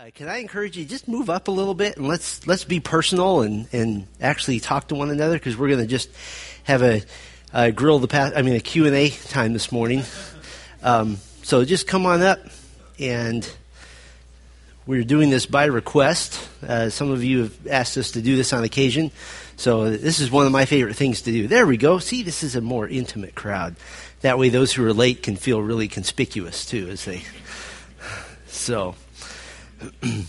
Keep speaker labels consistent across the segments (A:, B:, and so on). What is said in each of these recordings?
A: Uh, can I encourage you just move up a little bit and let's let's be personal and, and actually talk to one another because we're going to just have a, a grill the past I mean a Q and A time this morning. Um, so just come on up and we're doing this by request. Uh, some of you have asked us to do this on occasion, so this is one of my favorite things to do. There we go. See, this is a more intimate crowd. That way, those who are late can feel really conspicuous too, as they. So.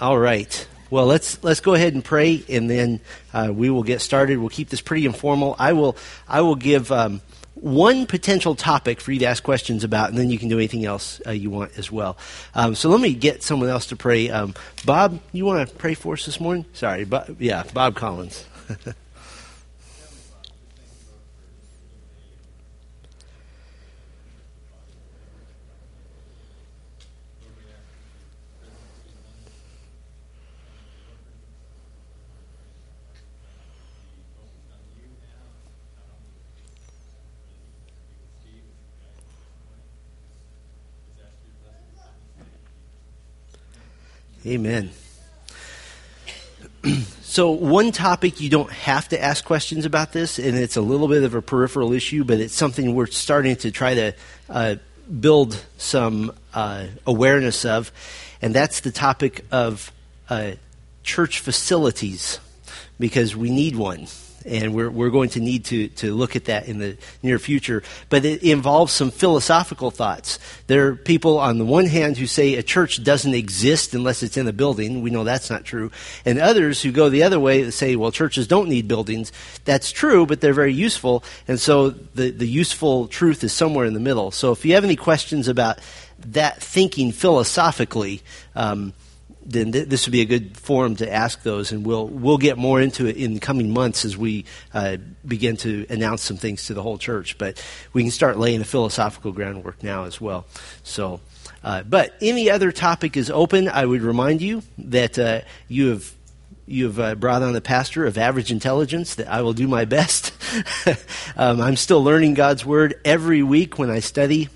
A: All right. Well, let's let's go ahead and pray, and then uh, we will get started. We'll keep this pretty informal. I will I will give um, one potential topic for you to ask questions about, and then you can do anything else uh, you want as well. Um, so let me get someone else to pray. Um, Bob, you want to pray for us this morning? Sorry, Bob, yeah, Bob Collins. Amen. so, one topic you don't have to ask questions about this, and it's a little bit of a peripheral issue, but it's something we're starting to try to uh, build some uh, awareness of, and that's the topic of uh, church facilities, because we need one and we're, we're going to need to, to look at that in the near future. But it involves some philosophical thoughts. There are people on the one hand who say a church doesn't exist unless it's in a building. We know that's not true. And others who go the other way that say, well, churches don't need buildings. That's true, but they're very useful. And so the, the useful truth is somewhere in the middle. So if you have any questions about that thinking philosophically, um, then th- this would be a good forum to ask those, and we'll we'll get more into it in the coming months as we uh, begin to announce some things to the whole church. But we can start laying the philosophical groundwork now as well. So, uh, but any other topic is open. I would remind you that uh, you have you have uh, brought on the pastor of average intelligence that I will do my best. um, I'm still learning God's word every week when I study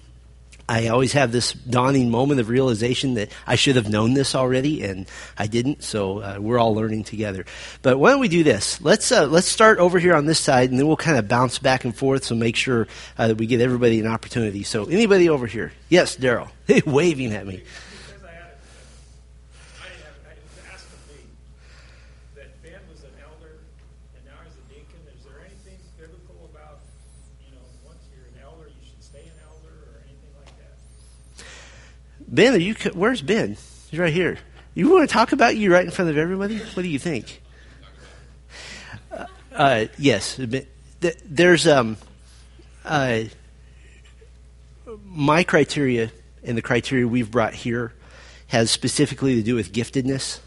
A: I always have this dawning moment of realization that I should have known this already, and I didn't. So uh, we're all learning together. But why don't we do this? Let's uh, let's start over here on this side, and then we'll kind of bounce back and forth. So make sure uh, that we give everybody an opportunity. So anybody over here? Yes, Daryl, waving at me. Ben, are you? Where's Ben? He's right here. You want to talk about you right in front of everybody? What do you think? Uh, uh, yes, there's um, uh, my criteria and the criteria we've brought here has specifically to do with giftedness.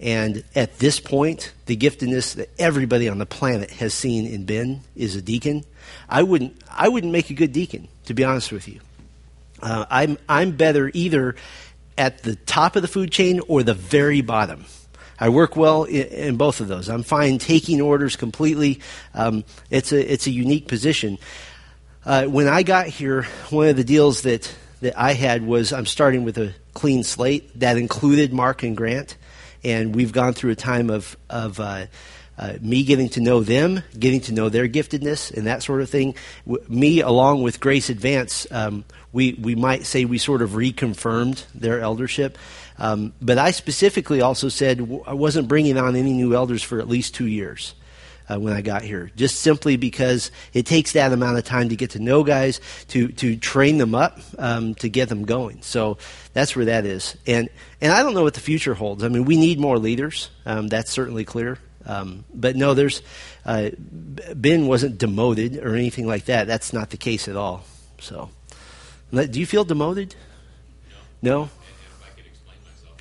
A: And at this point, the giftedness that everybody on the planet has seen in Ben is a deacon. I wouldn't, I wouldn't make a good deacon, to be honest with you. Uh, I'm, I'm better either at the top of the food chain or the very bottom. I work well in, in both of those. I'm fine taking orders completely. Um, it's, a, it's a unique position. Uh, when I got here, one of the deals that, that I had was I'm starting with a clean slate. That included Mark and Grant. And we've gone through a time of, of uh, uh, me getting to know them, getting to know their giftedness, and that sort of thing. W- me, along with Grace Advance, um, we, we might say we sort of reconfirmed their eldership. Um, but I specifically also said w- I wasn't bringing on any new elders for at least two years. Uh, when I got here, just simply because it takes that amount of time to get to know guys, to to train them up, um, to get them going. So that's where that is. And and I don't know what the future holds. I mean, we need more leaders. Um, that's certainly clear. Um, but no, there's uh, Ben wasn't demoted or anything like that. That's not the case at all. So, do you feel demoted? No. no?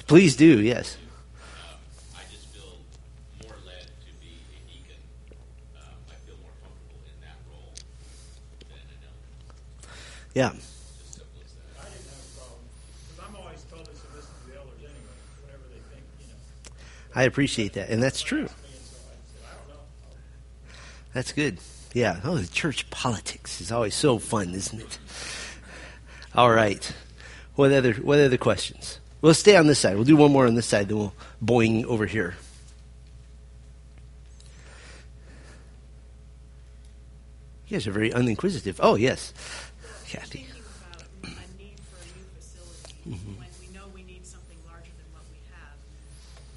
A: Please do. Yes.
B: Um I just feel more led to be a deacon. Um I feel more comfortable in that role than an elder.
A: Yeah. I appreciate that, and that's true. That's good. Yeah. Oh, the church politics is always so fun, isn't it? All right. What other What other questions? We'll stay on this side. We'll do one more on this side, then we'll boing over here. You guys are very uninquisitive. Oh, yes. Kathy.
C: Thinking about a need for a new facility,
A: Mm-hmm.
C: when we know we need something larger than what we have,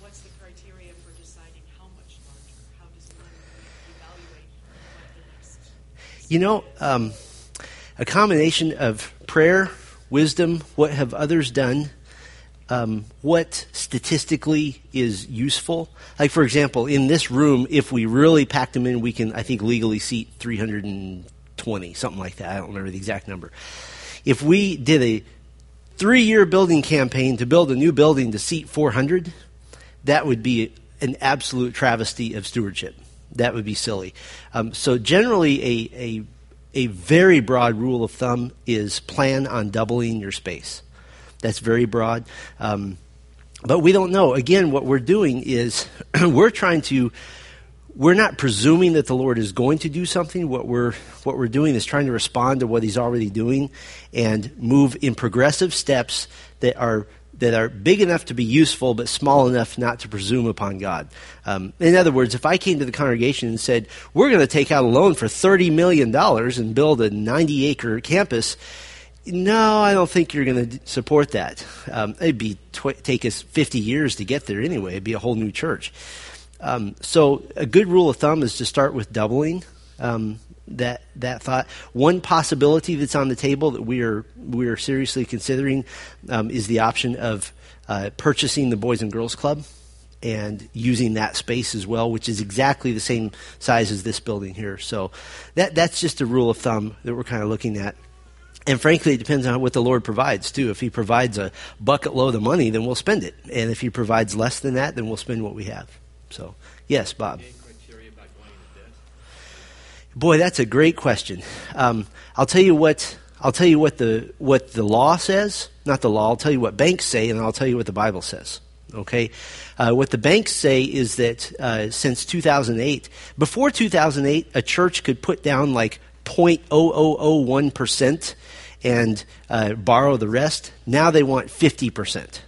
C: what's the criteria for deciding how much larger? How does one evaluate what the next?
A: You know, um, a combination of prayer, wisdom, what have others done, um, what statistically is useful. Like, for example, in this room, if we really packed them in, we can, I think, legally seat 320, something like that. I don't remember the exact number. If we did a three year building campaign to build a new building to seat 400, that would be an absolute travesty of stewardship. That would be silly. Um, so, generally, a, a, a very broad rule of thumb is plan on doubling your space. That's very broad. Um, but we don't know. Again, what we're doing is we're trying to. We're not presuming that the Lord is going to do something. What we're what we're doing is trying to respond to what He's already doing, and move in progressive steps that are that are big enough to be useful, but small enough not to presume upon God. Um, in other words, if I came to the congregation and said, "We're going to take out a loan for thirty million dollars and build a ninety-acre campus," no, I don't think you're going to support that. Um, it'd be tw- take us 50 years to get there anyway. It'd be a whole new church. Um, so a good rule of thumb is to start with doubling um, that that thought. One possibility that's on the table that we are we are seriously considering um, is the option of uh, purchasing the Boys and Girls Club and using that space as well, which is exactly the same size as this building here. So that that's just a rule of thumb that we're kind of looking at. And frankly, it depends on what the Lord provides too. If He provides a bucket load of money, then we'll spend it. And if He provides less than that, then we'll spend what we have. So, yes, Bob.
B: Any criteria about going into debt?
A: Boy, that's a great question. Um, I'll tell you what. I'll tell you what the what the law says. Not the law. I'll tell you what banks say, and I'll tell you what the Bible says. Okay, uh, what the banks say is that uh, since 2008, before 2008, a church could put down like 0.0001 percent and uh, borrow the rest. Now they want 50 percent.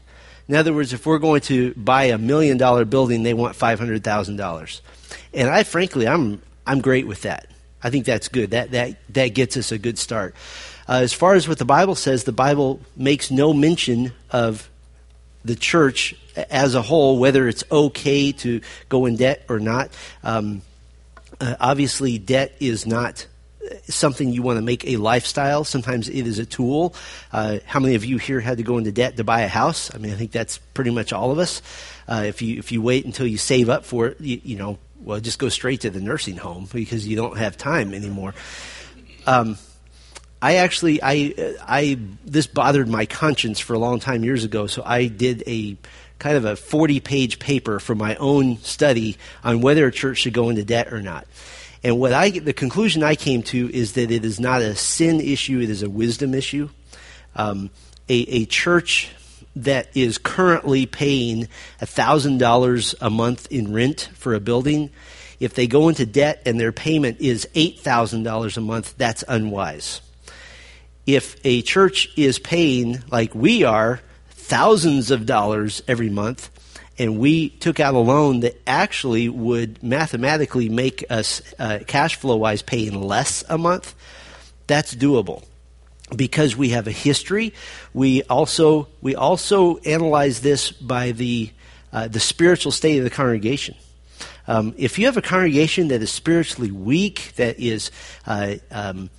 A: In other words, if we're going to buy a million dollar building, they want five hundred thousand dollars. And I, frankly, I'm I'm great with that. I think that's good. That that that gets us a good start. Uh, as far as what the Bible says, the Bible makes no mention of the church as a whole, whether it's okay to go in debt or not. Um, uh, obviously, debt is not something you want to make a lifestyle. Sometimes it is a tool. Uh, how many of you here had to go into debt to buy a house? I mean, I think that's pretty much all of us. Uh, if you if you wait until you save up for it, you, you, know, well, just go straight to the nursing home because you don't have time anymore. Um, I actually, I, I, this bothered my conscience for a long time years ago, so I did a kind of a 40 page paper for my own study on whether a church should go into debt or not. And what I, the conclusion I came to is that it is not a sin issue, it is a wisdom issue. Um, a, a church that is currently paying $1,000 a month in rent for a building, if they go into debt and their payment is $8,000 a month, that's unwise if a church is paying, like we are, thousands of dollars every month, and we took out a loan that actually would mathematically make us uh, cash flow wise paying less a month, that's doable. Because we have a history, we also we also analyze this by the uh, the spiritual state of the congregation. Um, if you have a congregation that is spiritually weak, that is uh, um,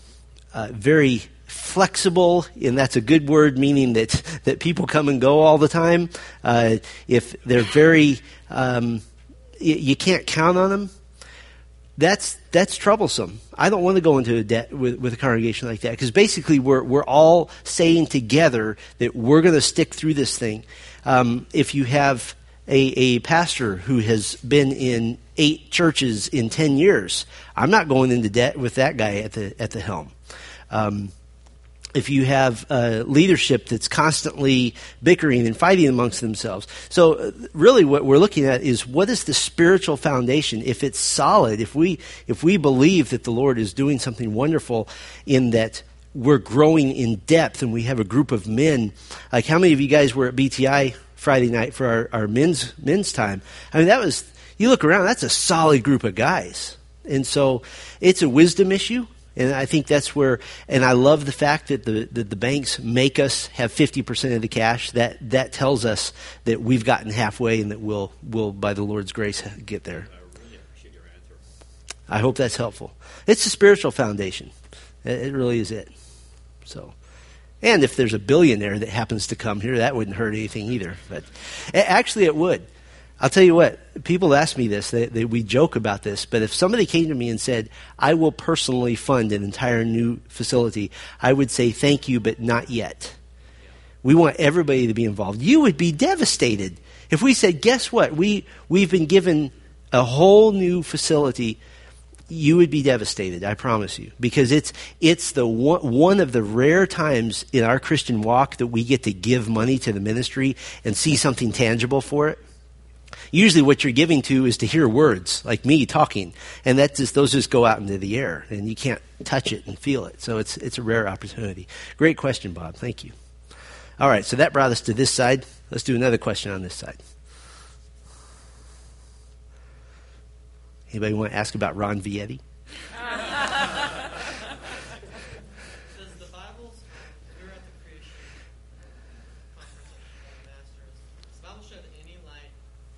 A: uh, very flexible, and that's a good word, meaning that, that people come and go all the time. Uh, if they're very, um, you can't count on them, that's, that's troublesome. I don't want to go into a debt with, with a congregation like that because basically we're, we're all saying together that we're going to stick through this thing. Um, if you have a, a pastor who has been in eight churches in 10 years, I'm not going into debt with that guy at the, at the helm. Um, if you have uh, leadership that's constantly bickering and fighting amongst themselves. So, uh, really, what we're looking at is what is the spiritual foundation? If it's solid, if we if we believe that the Lord is doing something wonderful in that we're growing in depth and we have a group of men. Like, how many of you guys were at BTI Friday night for our, our men's, men's time? I mean, that was, you look around, that's a solid group of guys. And so it's a wisdom issue. And I think that's where, and I love the fact that the, that the banks make us have 50% of the cash. That, that tells us that we've gotten halfway and that we'll, we'll, by the Lord's grace, get there.
B: I really appreciate your answer.
A: I hope that's helpful. It's a spiritual foundation. It really is it. So, and if there's a billionaire that happens to come here, that wouldn't hurt anything either. But actually, it would. I'll tell you what. People ask me this. They, they, we joke about this, but if somebody came to me and said, "I will personally fund an entire new facility," I would say, "Thank you, but not yet." We want everybody to be involved. You would be devastated if we said, "Guess what? We we've been given a whole new facility." You would be devastated, I promise you, because it's it's the one, one of the rare times in our Christian walk that we get to give money to the ministry and see something tangible for it. Usually, what you're giving to is to hear words like me talking, and that just those just go out into the air, and you can't touch it and feel it. So it's it's a rare opportunity. Great question, Bob. Thank you. All right, so that brought us to this side. Let's do another question on this side. Anybody want to ask about Ron Vietti?
D: Does the Bible, we were at the creation conference at the Masters, does the Bible shed any light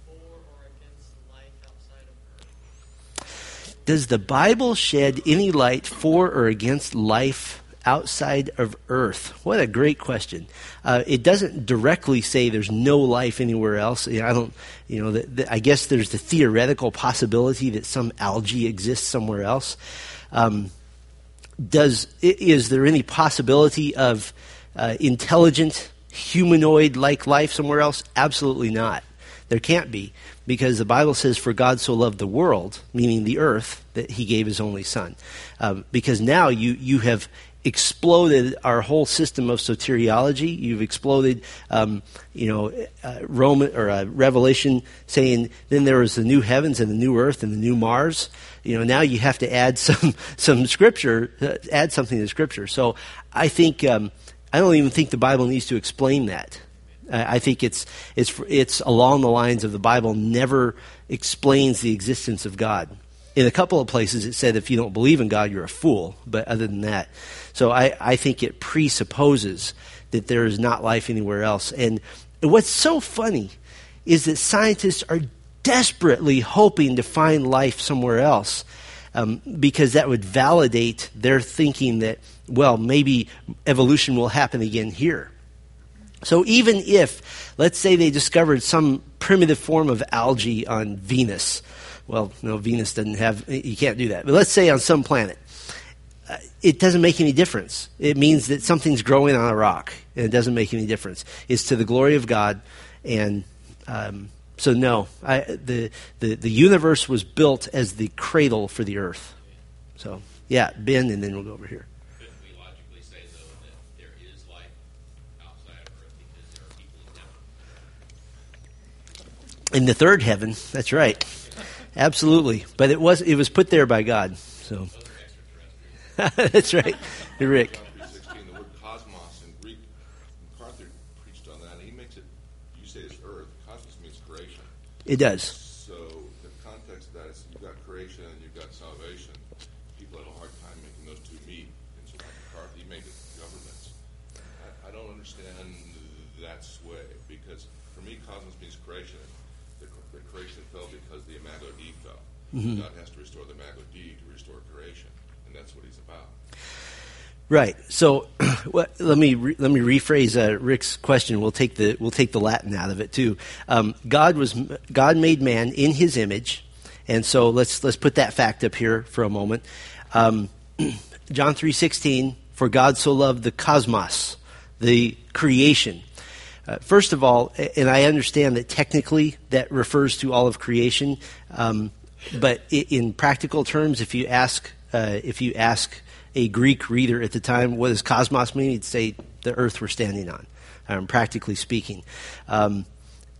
D: for or against life outside of Earth?
A: Does the Bible shed any light for or against life outside of Earth? What a great question. Uh, it doesn't directly say there's no life anywhere else. I don't, you know, the, the, I guess there's the theoretical possibility that some algae exists somewhere else. Um, does is there any possibility of uh, intelligent humanoid-like life somewhere else? Absolutely not. There can't be because the Bible says, "For God so loved the world," meaning the earth, that He gave His only Son. Um, because now you you have exploded our whole system of soteriology. You've exploded, um, you know, uh, Roman or uh, Revelation saying then there was the new heavens and the new earth and the new Mars. You know, now you have to add some some scripture, uh, add something to scripture. So I think um, I don't even think the Bible needs to explain that. I think it's it's it's along the lines of the Bible never explains the existence of God. In a couple of places, it said if you don't believe in God, you're a fool. But other than that, so I, I think it presupposes that there is not life anywhere else. And what's so funny is that scientists are desperately hoping to find life somewhere else um, because that would validate their thinking that, well, maybe evolution will happen again here. So even if, let's say, they discovered some primitive form of algae on Venus, well, no, Venus doesn't have, you can't do that. But let's say on some planet, uh, it doesn't make any difference. It means that something's growing on a rock, and it doesn't make any difference. It's to the glory of God, and um, so no, I, the, the the universe was built as the cradle for the earth. So yeah, Ben, and then we'll go over here.
B: Couldn't we logically say, though, that there is life outside of Earth because there are people in
A: the third heaven, that's right, absolutely. But it was it was put there by God. So
B: Those are extraterrestrials.
A: that's right, Rick.
E: John 3.16, the word cosmos in Greek, MacArthur preached on that, he makes it, you say it's earth, cosmos means creation.
A: It does.
E: So the context of that is you've got creation and you've got salvation. People have a hard time making those two meet. And so he made it governments. I, I don't understand that sway, because for me, cosmos means creation. Creation fell because the imago Dei fell. God has to restore the imago Dei to restore creation, and that's what he's about.
A: Right. So, what, let me re, let me rephrase uh, Rick's question. We'll take the we'll take the Latin out of it too. Um, God was God made man in His image, and so let's let's put that fact up here for a moment. Um, John three sixteen. For God so loved the cosmos, the creation. Uh, first of all, and I understand that technically that refers to all of creation, um, but in practical terms, if you ask uh, if you ask a Greek reader at the time, what does cosmos mean? He'd say the earth we're standing on, um, practically speaking. Um,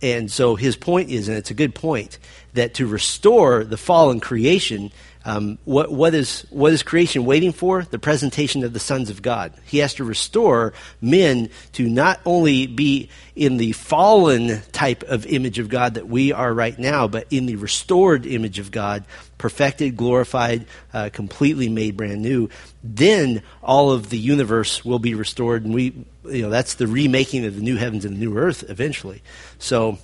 A: and so his point is, and it's a good point, that to restore the fallen creation, Um, what, what, is, what is creation waiting for? The presentation of the sons of God. He has to restore men to not only be in the fallen type of image of God that we are right now, but in the restored image of God, perfected, glorified, uh, completely made brand new. Then all of the universe will be restored, and we, you know, that's the remaking of the new heavens and the new earth eventually. So,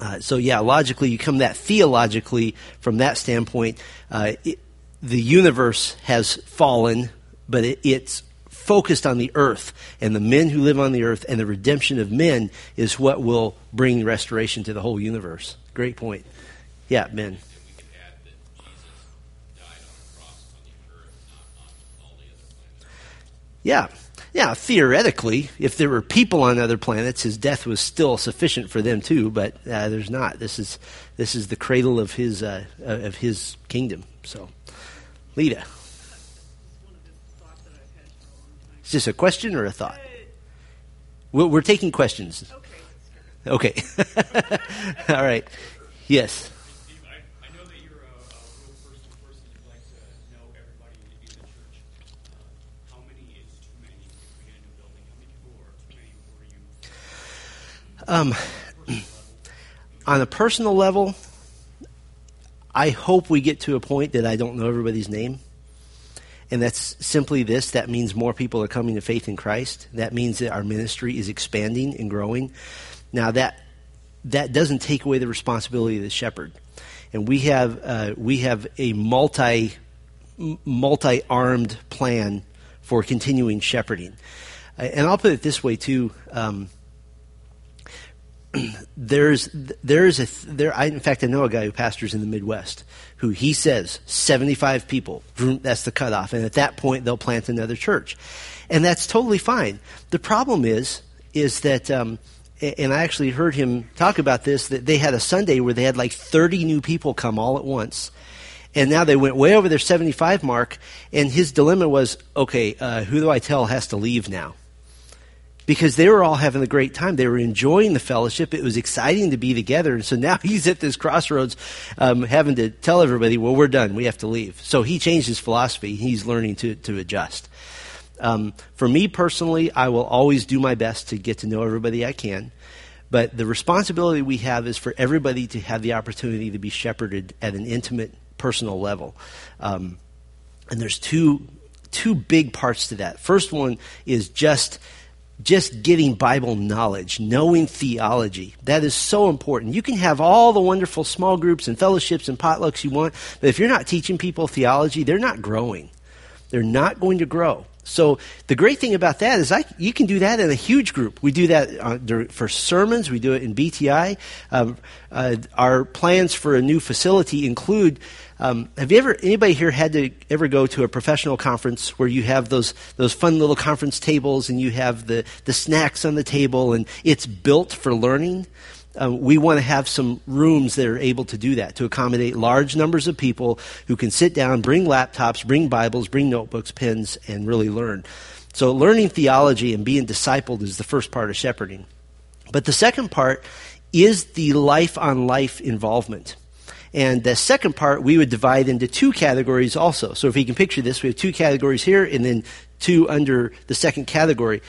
A: uh, so yeah, logically, you come that theologically from that standpoint. Uh, it, the universe has fallen, but it, it's focused on the earth, and the men who live on the earth, and the redemption of men is what will bring restoration to the whole universe. Great point. Yeah, Ben.
B: And we can add that Jesus died on the cross on the earth, not on all the other planets.
A: Yeah. Yeah, theoretically, if there were people on other planets, his death was still sufficient for them too. But uh, there's not. This is this is the cradle of his uh, of his kingdom. So, Lita,
C: It's one of the thoughts that I've had for a long time.
A: is this a question or a thought?
C: Uh,
A: We're, we're taking questions.
C: okay,
A: Okay. All right. Yes.
F: Steve, I, I know that you're a, a real personal person. You like to know everybody in the church. Uh, how many is too many if we get a new building? How many people are too many for you?
A: Um, on a personal level, I hope we get to a point that I don't know everybody's name. And that's simply this that means more people are coming to faith in Christ. That means that our ministry is expanding and growing. Now, that, that doesn't take away the responsibility of the shepherd. And we have, uh, we have a multi, multi armed plan for continuing shepherding. Uh, and I'll put it this way, too. Um, there's there's a there I in fact I know a guy who pastors in the Midwest who he says 75 people that's the cutoff. And at that point they'll plant another church. And that's totally fine. The problem is is that um, and I actually heard him talk about this that they had a Sunday where they had like 30 new people come all at once. And now they went way over their 75 mark. And his dilemma was okay uh, who do I tell has to leave now because they were all having a great time. They were enjoying the fellowship. It was exciting to be together. And so now he's at this crossroads, um, having to tell everybody, well, we're done. We have to leave. So he changed his philosophy. He's learning to, to adjust. Um, for me personally, I will always do my best to get to know everybody I can. But the responsibility we have is for everybody to have the opportunity to be shepherded at an intimate, personal level. Um, and there's two two big parts to that. First one is just just getting Bible knowledge, knowing theology. That is so important. You can have all the wonderful small groups and fellowships and potlucks you want, but if you're not teaching people theology, they're not growing. They're not going to grow. So the great thing about that is I, you can do that in a huge group. We do that uh, for sermons. We do it in BTI. Um, uh, our plans for a new facility include. Um, have you ever anybody here had to ever go to a professional conference where you have those those fun little conference tables and you have the the snacks on the table and it's built for learning? Um, we want to have some rooms that are able to do that, to accommodate large numbers of people who can sit down, bring laptops, bring Bibles, bring notebooks, pens, and really learn. So, learning theology and being discipled is the first part of shepherding. But the second part is the life on life involvement. And the second part we would divide into two categories also. So if you can picture this, we have two categories here and then two under the second category.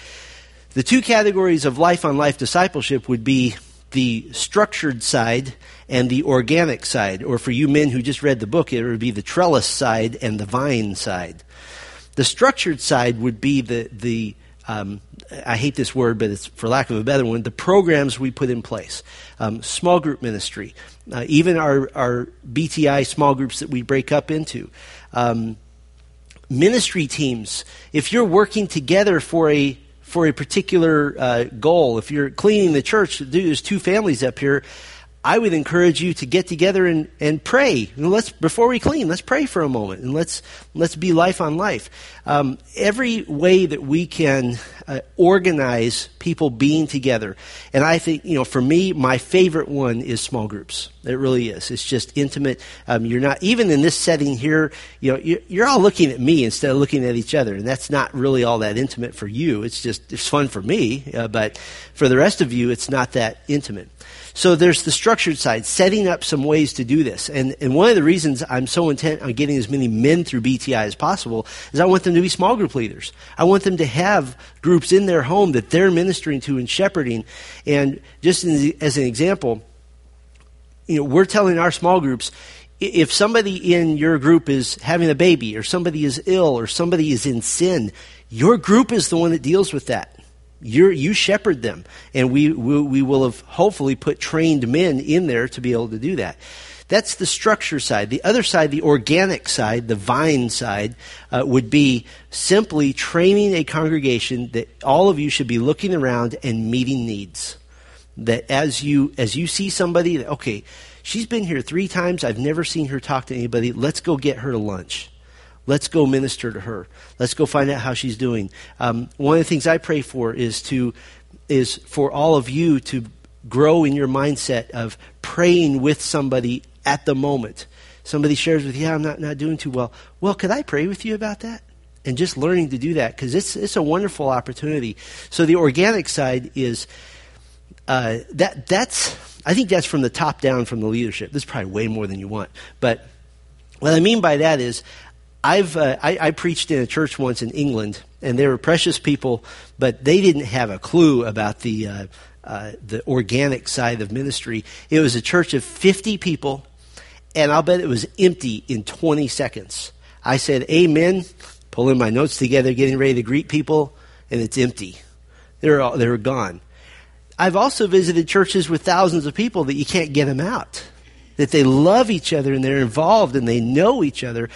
A: The two categories of life on life discipleship would be the structured side and the organic side. Or for you men who just read the book, it would be the trellis side and the vine side. The structured side would be the, the um, I hate this word, but it's for lack of a better one, the programs we put in place. Um, small group ministry, uh, even our, our BTI small groups that we break up into. Um, ministry teams, if you're working together for a for a particular uh, goal, if you're cleaning the church, there's two families up here. I would encourage you to get together and, and pray. And let's before we clean, let's pray for a moment and let's let's be life on life. Um, every way that we can uh, organize people being together, and I think you know, for me, my favorite one is small groups. It really is. It's just intimate. Um, you're not even in this setting here. You know, you're, you're all looking at me instead of looking at each other, and that's not really all that intimate for you. It's just it's fun for me, uh, but for the rest of you, it's not that intimate. So there's the structured side, setting up some ways to do this. And, and one of the reasons I'm so intent on getting as many men through BTI as possible is I want them to be small group leaders. I want them to have groups in their home that they're ministering to and shepherding. And just in, as an example, you know, we're telling our small groups, if somebody in your group is having a baby or somebody is ill or somebody is in sin, your group is the one that deals with that. You're, you shepherd them, and we, we, we will have hopefully put trained men in there to be able to do that. That's the structure side. The other side, the organic side, the vine side, uh, would be simply training a congregation that all of you should be looking around and meeting needs. That as you as you see somebody, okay, she's been here three times. I've never seen her talk to anybody. Let's go get her to lunch. Let's go minister to her. Let's go find out how she's doing. Um, one of the things I pray for is to is for all of you to grow in your mindset of praying with somebody at the moment. Somebody shares with you, yeah, I'm not, not doing too well. Well, could I pray with you about that? And just learning to do that because it's, it's a wonderful opportunity. So the organic side is uh, that that's I think that's from the top down from the leadership. This is probably way more than you want, but what I mean by that is I've, uh, I, I, preached in a church once in England, and they were precious people, but they didn't have a clue about the, uh, uh, the organic side of ministry. It was a church of 50 people, and I'll bet it was empty in 20 seconds. I said, Amen, pulling my notes together, getting ready to greet people, and it's empty. They're, all, they were gone. I've also visited churches with thousands of people that you can't get them out that they love each other and they're involved and they know each other.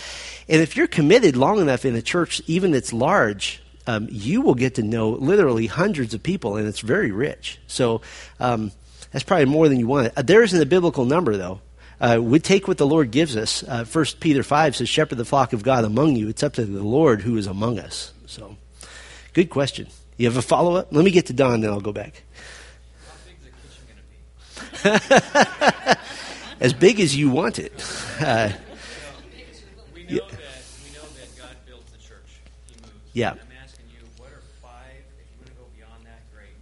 A: And if you're committed long enough in a church, even that's large, um, you will get to know literally hundreds of people, and it's very rich. So um, that's probably more than you want. Uh, there isn't a biblical number, though. Uh, we take what the Lord gives us. Uh, First uh, Peter five says, "Shepherd the flock of God among you." It's up to the Lord who is among us. So, good question. You have a follow up? Let me get to Don, then I'll go back.
B: How big is the kitchen going to be?
A: as big as you want it. Uh,
F: yeah. that we know that God builds the church.
A: Yeah.
F: I'm asking you, what are five? If you want to go beyond that, great.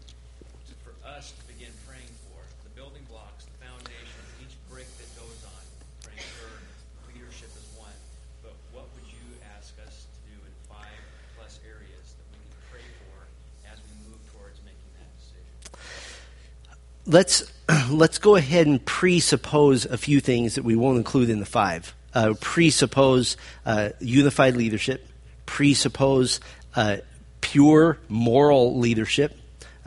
F: For us to begin praying for the building blocks, the foundation, each brick that goes on, praying for leadership is one. But what would you ask us to do in five plus areas that we can pray for as we move towards making that decision?
A: Let's let's go ahead and presuppose a few things that we won't include in the five. Uh, presuppose uh, unified leadership, presuppose uh, pure moral leadership,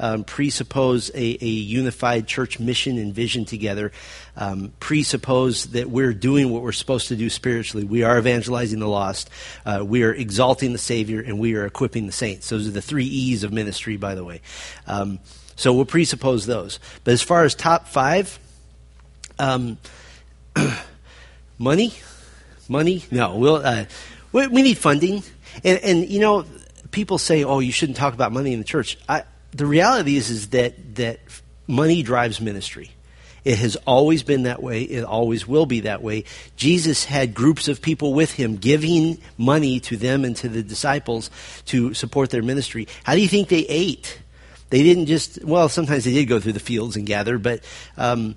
A: um, presuppose a, a, unified church mission and vision together, um, presuppose that we're doing what we're supposed to do spiritually. We are evangelizing the lost, uh, we are exalting the Savior, and we are equipping the saints. Those are the three E's of ministry, by the way. Um, so we'll presuppose those. But as far as top five, um, money, money. No, we'll. Uh, we, we, need funding, and, and you know, people say, "Oh, you shouldn't talk about money in the church." I, the reality is, is that that money drives ministry. It has always been that way. It always will be that way. Jesus had groups of people with him giving money to them and to the disciples to support their ministry. How do you think they ate? They didn't just, well, sometimes they did go through the fields and gather, but um,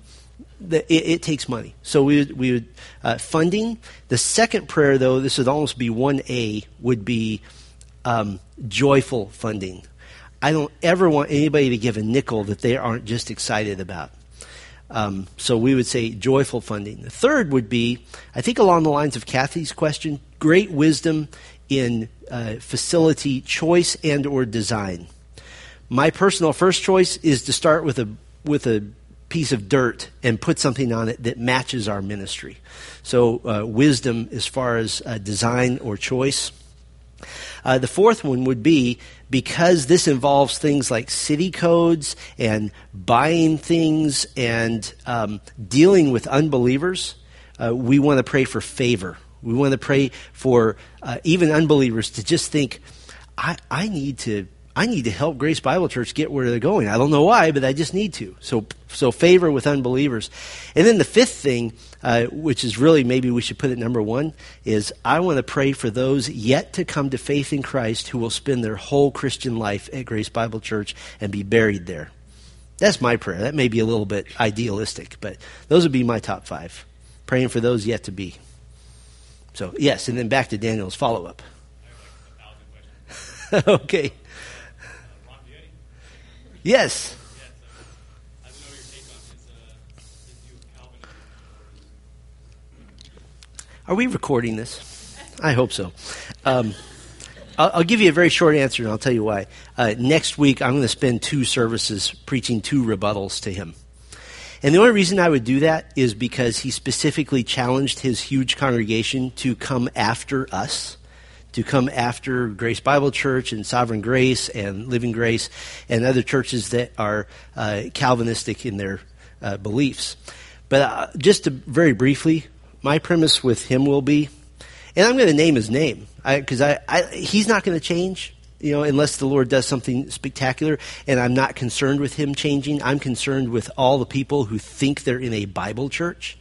A: the, it, it, takes money. So we would, we would uh, funding. The second prayer, though, this would almost be 1A, would be um, joyful funding. I don't ever want anybody to give a nickel that they aren't just excited about. Um, so we would say joyful funding. The third would be, I think, along the lines of Kathy's question, great wisdom in uh, facility choice and or design my personal first choice is to start with a with a piece of dirt and put something on it that matches our ministry. So uh, wisdom as far as uh, design or choice. Uh, the fourth one would be because this involves things like city codes and buying things and um, dealing with unbelievers. Uh, we want to pray for favor. We want to pray for uh, even unbelievers to just think, I, I need to I need to help Grace Bible Church get where they're going. I don't know why, but I just need to. So, so favor with unbelievers. And then the fifth thing, uh, which is really maybe we should put it number one, is I want to pray for those yet to come to faith in Christ who will spend their whole Christian life at Grace Bible Church and be buried there. That's my prayer. That may be a little bit idealistic, but those would be my top five. Praying for those yet to be. So, yes, and then back to Daniel's follow up. Okay.
B: Uh, Ron Vietti?
A: Yes.
B: Yes. Uh, I don't know your take on his, uh, his view of Calvinism.
A: Are we recording this? I hope so. Um, I'll, I'll give you a very short answer, and I'll tell you why. Uh, next week, I'm going to spend two services preaching two rebuttals to him. And the only reason I would do that is because he specifically challenged his huge congregation to come after us, to come after Grace Bible Church and Sovereign Grace and Living Grace and other churches that are uh, Calvinistic in their uh, beliefs. But uh, just to very briefly, my premise with him will be, and I'm going to name his name because I, I, he's not going to change, you know, unless the Lord does something spectacular. And I'm not concerned with him changing. I'm concerned with all the people who think they're in a Bible church.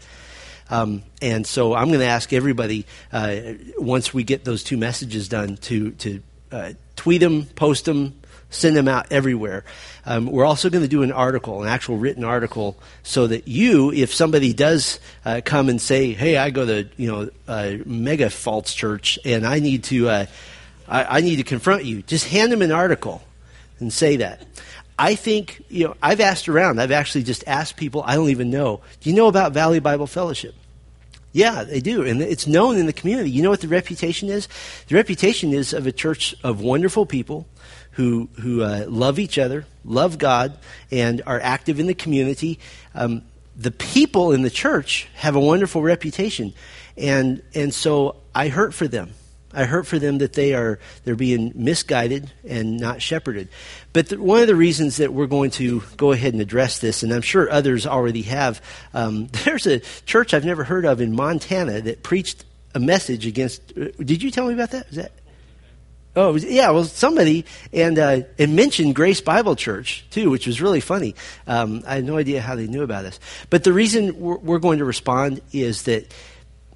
A: Um, and so I'm going to ask everybody uh, once we get those two messages done to to uh, tweet them, post them, send them out everywhere. Um, we're also going to do an article, an actual written article, so that you, if somebody does uh, come and say, "Hey, I go to you know uh, mega false church, and I need to uh, I, I need to confront you," just hand them an article and say that. I think, you know, I've asked around. I've actually just asked people I don't even know. Do you know about Valley Bible Fellowship? Yeah, they do. And it's known in the community. You know what the reputation is? The reputation is of a church of wonderful people who, who uh, love each other, love God, and are active in the community. Um, the people in the church have a wonderful reputation. And, and so I hurt for them. I hurt for them that they are they're being misguided and not shepherded. But the, one of the reasons that we're going to go ahead and address this, and I'm sure others already have, um, there's a church I've never heard of in Montana that preached a message against. Uh, did you tell me about that? That? Oh, yeah. Well, somebody and uh, and mentioned Grace Bible Church too, which was really funny. Um, I had no idea how they knew about us. But the reason we're, we're going to respond is that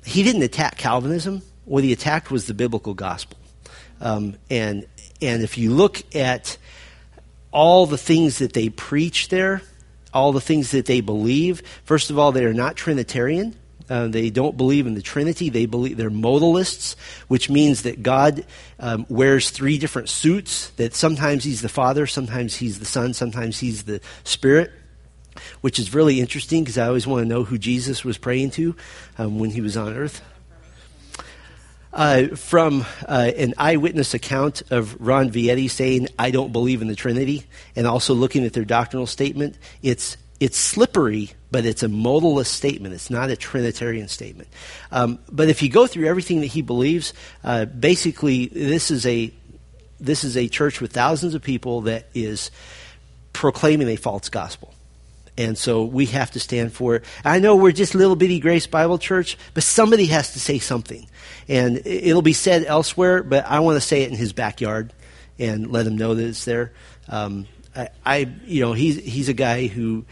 A: he didn't attack Calvinism what he attacked was the biblical gospel. Um, and and if you look at all the things that they preach there, all the things that they believe, first of all, they are not Trinitarian. Uh, they don't believe in the Trinity. They believe they're modalists, which means that God um, wears three different suits. That sometimes He's the Father, sometimes He's the Son, sometimes He's the Spirit which is really interesting because I always want to know who Jesus was praying to um, when he was on earth. Uh, from uh, an eyewitness account of Ron Vietti saying, I don't believe in the Trinity, and also looking at their doctrinal statement, it's, it's slippery, but it's a modalist statement. It's not a Trinitarian statement. Um, but if you go through everything that he believes, uh, basically, this is, a, this is a church with thousands of people that is proclaiming a false gospel. And so we have to stand for it. I know we're just little bitty Grace Bible Church, but somebody has to say something. And it'll be said elsewhere, but I want to say it in his backyard and let him know that it's there. Um, I, I, you know, he's, he's a guy who,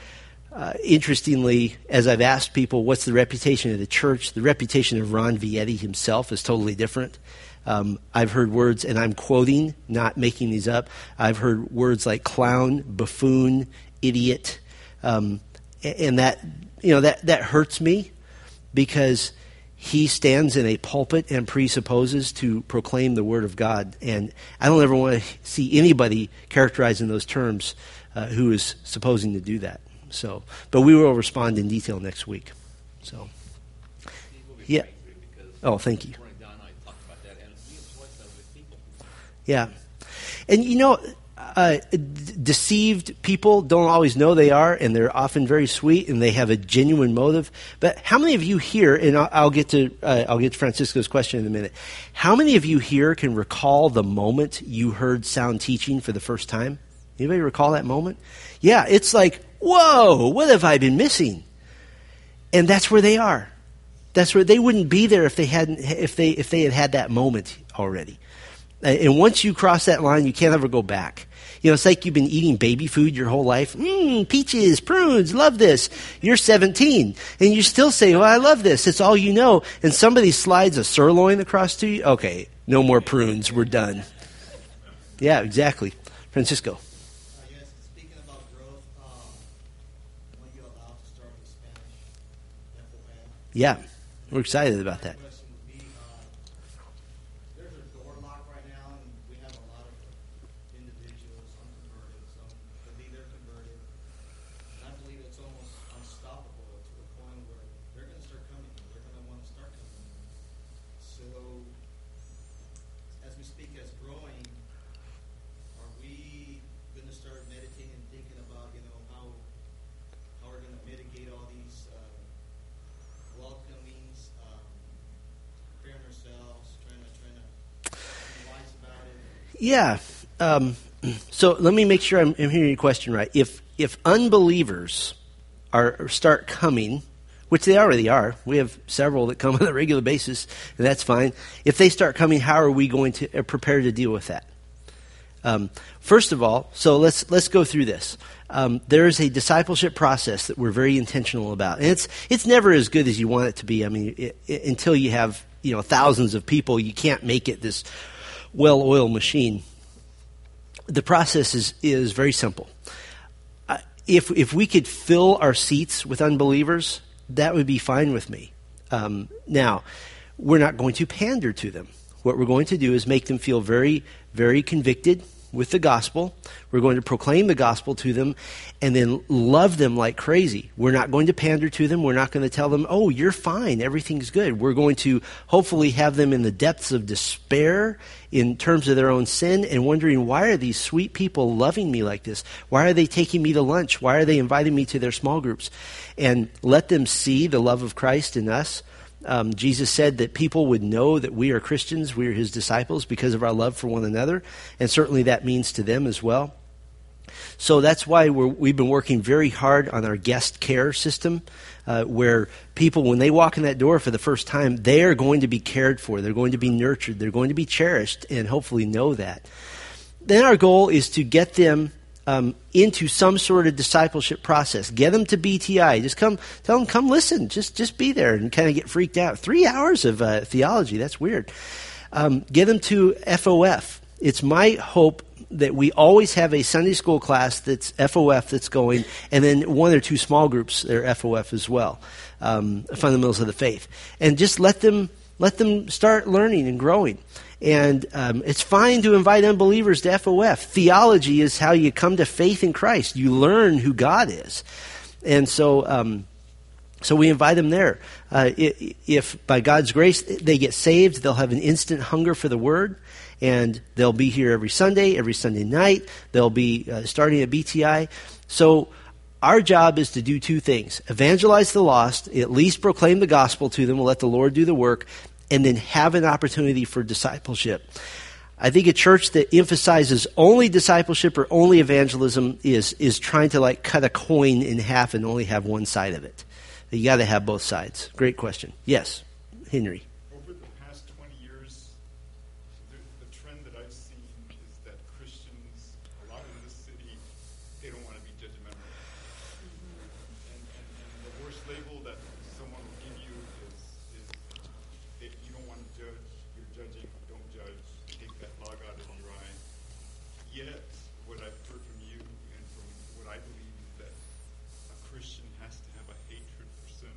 A: uh, interestingly, as I've asked people, what's the reputation of the church? The reputation of Ron Vietti himself is totally different. Um, I've heard words, and I'm quoting, not making these up. I've heard words like clown, buffoon, idiot, um, and that you know that that hurts me because he stands in a pulpit and presupposes to proclaim the word of God, and I don't ever want to see anybody characterized in those terms uh, who is supposing to do that. So, but we will respond in detail next week. So, yeah. Oh, thank you. Yeah, and you know uh, deceived people don't always know they are, and they're often very sweet, and they have a genuine motive. But how many of you here? And I'll, I'll get to uh, I'll get to Francisco's question in a minute. How many of you here can recall the moment you heard sound teaching for the first time? Anybody recall that moment? Yeah, it's like, whoa, what have I been missing? And that's where they are. That's where they wouldn't be there if they hadn't if they if they had had that moment already. And once you cross that line, you can't ever go back. You know, it's like you've been eating baby food your whole life. Mmm, peaches, prunes, love this. You're 17, and you still say, well, I love this. It's all you know. And somebody slides a sirloin across to you. Okay, no more prunes. We're done. Yeah, exactly. Francisco. Yeah, we're excited about that. Yeah. Um, so let me make sure I'm, I'm hearing your question right. If if unbelievers are start coming, which they already are, we have several that come on a regular basis, and that's fine. If they start coming, how are we going to uh, prepare to deal with that? Um, first of all, so let's let's go through this. Um, there is a discipleship process that we're very intentional about, and it's it's never as good as you want it to be. I mean, it, it, until you have you know thousands of people, you can't make it this well-oiled machine. The process is is very simple. Uh, if if we could fill our seats with unbelievers, that would be fine with me. Um, now, we're not going to pander to them. What we're going to do is make them feel very, very convicted with the gospel. We're going to proclaim the gospel to them and then love them like crazy. We're not going to pander to them. We're not going to tell them, oh, you're fine. Everything's good. We're going to hopefully have them in the depths of despair in terms of their own sin and wondering, why are these sweet people loving me like this? Why are they taking me to lunch? Why are they inviting me to their small groups? And let them see the love of Christ in us. Um, Jesus said that people would know that we are Christians, we are his disciples, because of our love for one another, and certainly that means to them as well. So that's why we have been working very hard on our guest care system, uh, where people, when they walk in that door for the first time, they are going to be cared for, they're going to be nurtured, they're going to be cherished, and hopefully know that. Then our goal is to get them um, into some sort of discipleship process. Get them to BTI. Just come, tell them, come listen. Just, just be there and kind of get freaked out. Three hours of uh, theology. That's weird. Um, get them to FOF. It's my hope that we always have a Sunday school class that's FOF that's going, and then one or two small groups that are FOF as well, um, fundamentals of the faith, and just let them let them start learning and growing. And um, it's fine to invite unbelievers to FOF. Theology is how you come to faith in Christ. You learn who God is. And so, um, so we invite them there. Uh, if by God's grace they get saved, they'll have an instant hunger for the Word, and they'll be here every Sunday, every Sunday night. They'll be uh, starting at BTI. So our job is to do two things evangelize the lost, at least proclaim the gospel to them, we'll let the Lord do the work, and then have an opportunity for discipleship. I think a church that emphasizes only discipleship or only evangelism is is trying to like cut a coin in half and only have one side of it. You got to have both sides. Great question. Yes, Henry.
G: Over the past 20 years, the, the trend that I've seen is that Christians, a lot in this city, they don't want to be judgmental. And, and, and the worst label that someone will give you is, is that you don't want to judge, you're judging, don't judge, take that log out of your eye. Yet, what I've heard from you and from what I believe is that a Christian has to have a hatred for sin.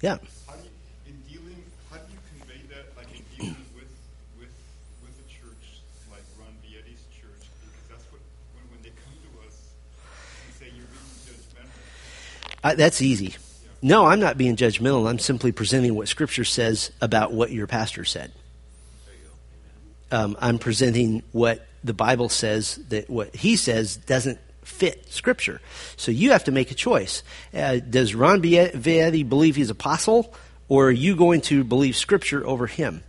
A: Yeah.
G: How do you, in dealing, how do you convey that, like in dealing with, with, with a church like Ron Vietti's church? Because that's what, when, when they come to us and say you're being judgmental,
A: Uh, that's easy. No, I'm not being judgmental. I'm simply presenting what Scripture says about what your pastor said. Um, I'm presenting what the Bible says that what he says doesn't fit Scripture. So you have to make a choice. Uh, does Ron Vietti believe he's apostle, or are you going to believe Scripture over him?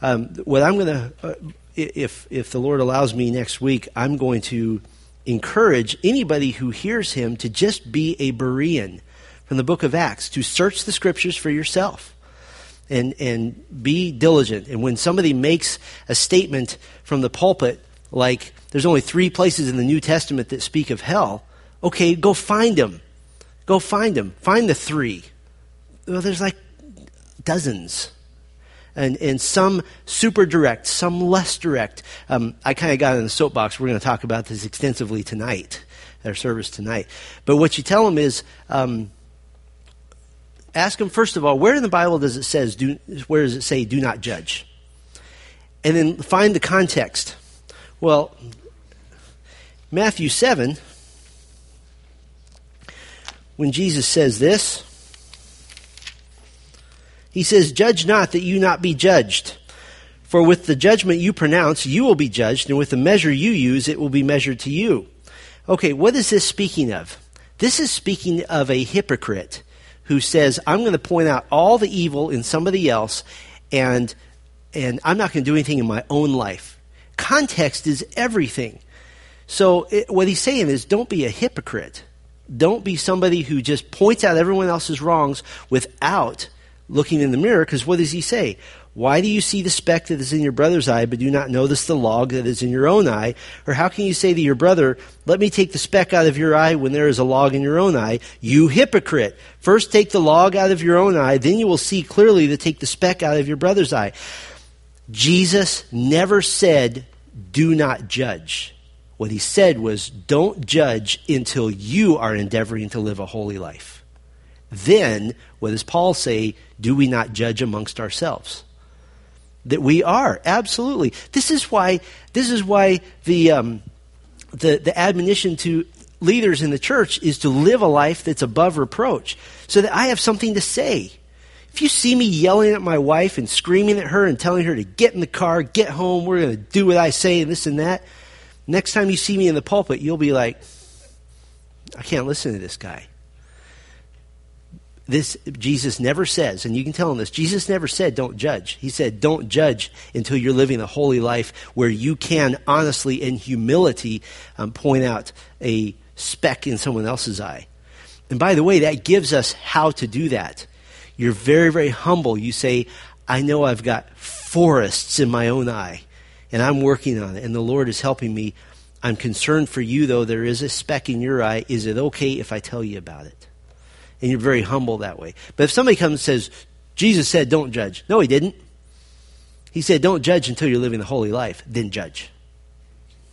A: Um, what I'm going to, uh, if if the Lord allows me next week, I'm going to encourage anybody who hears him to just be a Berean from the book of Acts, to search the Scriptures for yourself and and be diligent. And when somebody makes a statement from the pulpit, like there's only three places in the New Testament that speak of hell, okay, go find them. Go find them. Find the three. Well, there's like dozens. And, and some super direct, some less direct. Um, I kind of got in the soapbox. We're going to talk about this extensively tonight, our service tonight. But what you tell them is, um, ask them first of all, where in the Bible does it says do where does it say do not judge? And then find the context. Well, Matthew 7 when Jesus says this, he says, Judge not that you not be judged. For with the judgment you pronounce, you will be judged, and with the measure you use, it will be measured to you. Okay, what is this speaking of? This is speaking of a hypocrite who says, I'm going to point out all the evil in somebody else, and, and I'm not going to do anything in my own life. Context is everything. So, it, what he's saying is, don't be a hypocrite. Don't be somebody who just points out everyone else's wrongs without looking in the mirror, because what does he say? Why do you see the speck that is in your brother's eye, but do not notice the log that is in your own eye? Or how can you say to your brother, Let me take the speck out of your eye when there is a log in your own eye? You hypocrite! First take the log out of your own eye, then you will see clearly to take the speck out of your brother's eye. Jesus never said, Do not judge. What he said was, Don't judge until you are endeavoring to live a holy life. Then, what does Paul say? Do we not judge amongst ourselves? that we are absolutely this is why this is why the um, the the admonition to leaders in the church is to live a life that's above reproach so that i have something to say if you see me yelling at my wife and screaming at her and telling her to get in the car get home we're going to do what i say and this and that next time you see me in the pulpit you'll be like i can't listen to this guy this Jesus never says, and you can tell him this, Jesus never said don't judge. He said don't judge until you're living a holy life where you can honestly in humility um, point out a speck in someone else's eye. And by the way, that gives us how to do that. You're very, very humble. You say, I know I've got forests in my own eye, and I'm working on it, and the Lord is helping me. I'm concerned for you, though there is a speck in your eye. Is it okay if I tell you about it? and you're very humble that way. But if somebody comes and says, Jesus said, don't judge. No, he didn't. He said, don't judge until you're living the holy life, then judge.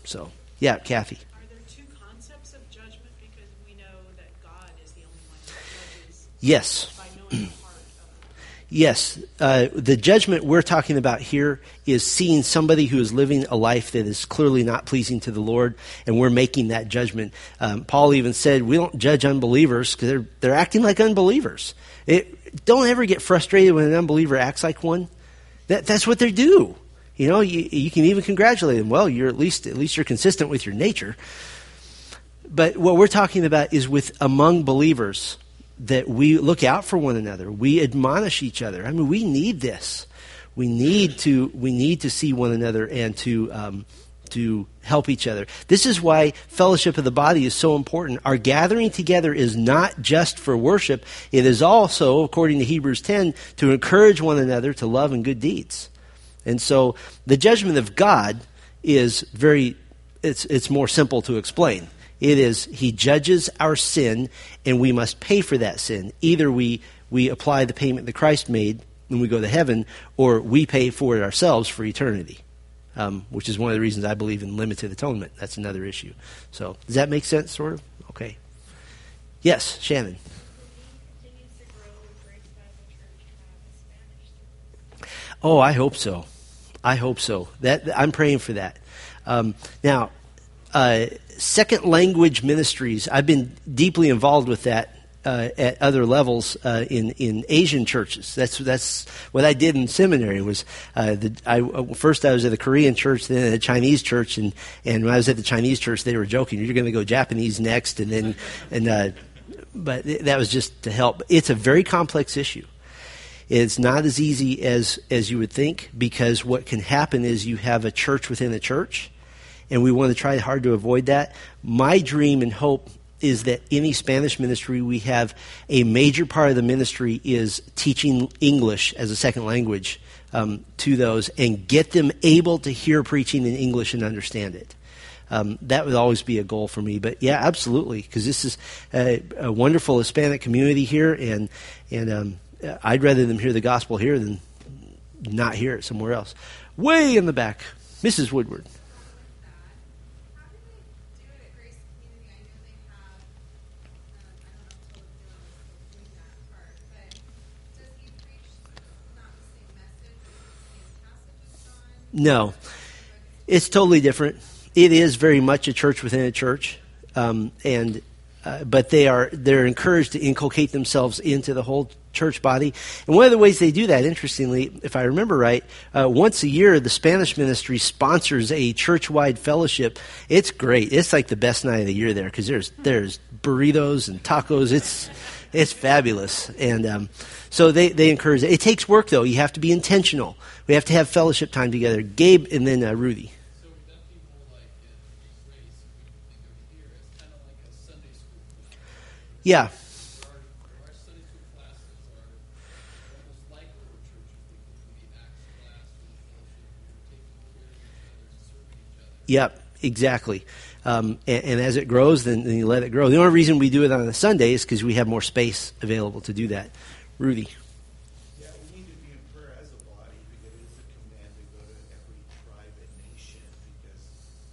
A: So, yeah, Kathy.
C: Are there two concepts of judgment? Because we know that God is the only one
A: Yes.
C: by knowing the heart of
A: Yes, uh, the judgment we're talking about here is seeing somebody who is living a life that is clearly not pleasing to the Lord, and we're making that judgment. Um, Paul even said we don't judge unbelievers because they're they're acting like unbelievers. It, don't ever get frustrated when an unbeliever acts like one. That that's what they do. You know, you, you can even congratulate them. Well, you're at least at least you're consistent with your nature. But what we're talking about is with among believers that we look out for one another. We admonish each other. I mean, we need this. We need to we need to see one another and to um, to help each other. This is why fellowship of the body is so important. Our gathering together is not just for worship; it is also, according to Hebrews ten, to encourage one another to love and good deeds. And so, the judgment of God is very it's it's more simple to explain. It is He judges our sin, and we must pay for that sin. Either we, we apply the payment that Christ made when we go to heaven, or we pay for it ourselves for eternity, um, which is one of the reasons I believe in limited atonement. That's another issue. So, does that make sense, sort of? Okay. Yes, Shannon. Oh, I hope so. I hope so. That I'm praying for that. Um, now, uh, second language ministries. I've been deeply involved with that uh, at other levels uh, in in Asian churches. That's that's what I did in seminary. Was uh, the I first I was at a Korean church, then at a Chinese church, and and when I was at the Chinese church, they were joking, "You're going to go Japanese next," and then and uh, but that was just to help. It's a very complex issue. It's not as easy as as you would think because what can happen is you have a church within a church and we want to try hard to avoid that. My dream and hope is that any Spanish ministry we have a major part of the ministry is teaching English as a second language um, to those and get them able to hear preaching in English and understand it. Um, that would always be a goal for me. But yeah, absolutely, because this is a, a, wonderful Hispanic community here, and and um, I'd rather them hear the gospel here than not hear it somewhere else. Way in the back, Mrs. Woodward. No, it's totally different. It is very much a church within a church, um, and uh, but they are they're encouraged to inculcate themselves into the whole church body. And one of the ways they do that, interestingly, if I remember right, uh, once a year the Spanish ministry sponsors a church-wide fellowship. It's great. It's like the best night of the year there because there's there's burritos and tacos. It's it's fabulous, and um, so they they encourage it. It takes work though. You have to be intentional. We have to have fellowship time together. Gabe and then uh, Rudy. Yeah. Yep, exactly. Um, and, and as it grows, then, then you let it grow. The only reason we do it on a Sunday is because we have more space available to do that. Rudy.
H: Yeah, we need to be in prayer as a body because it is a command to go to every tribe and nation because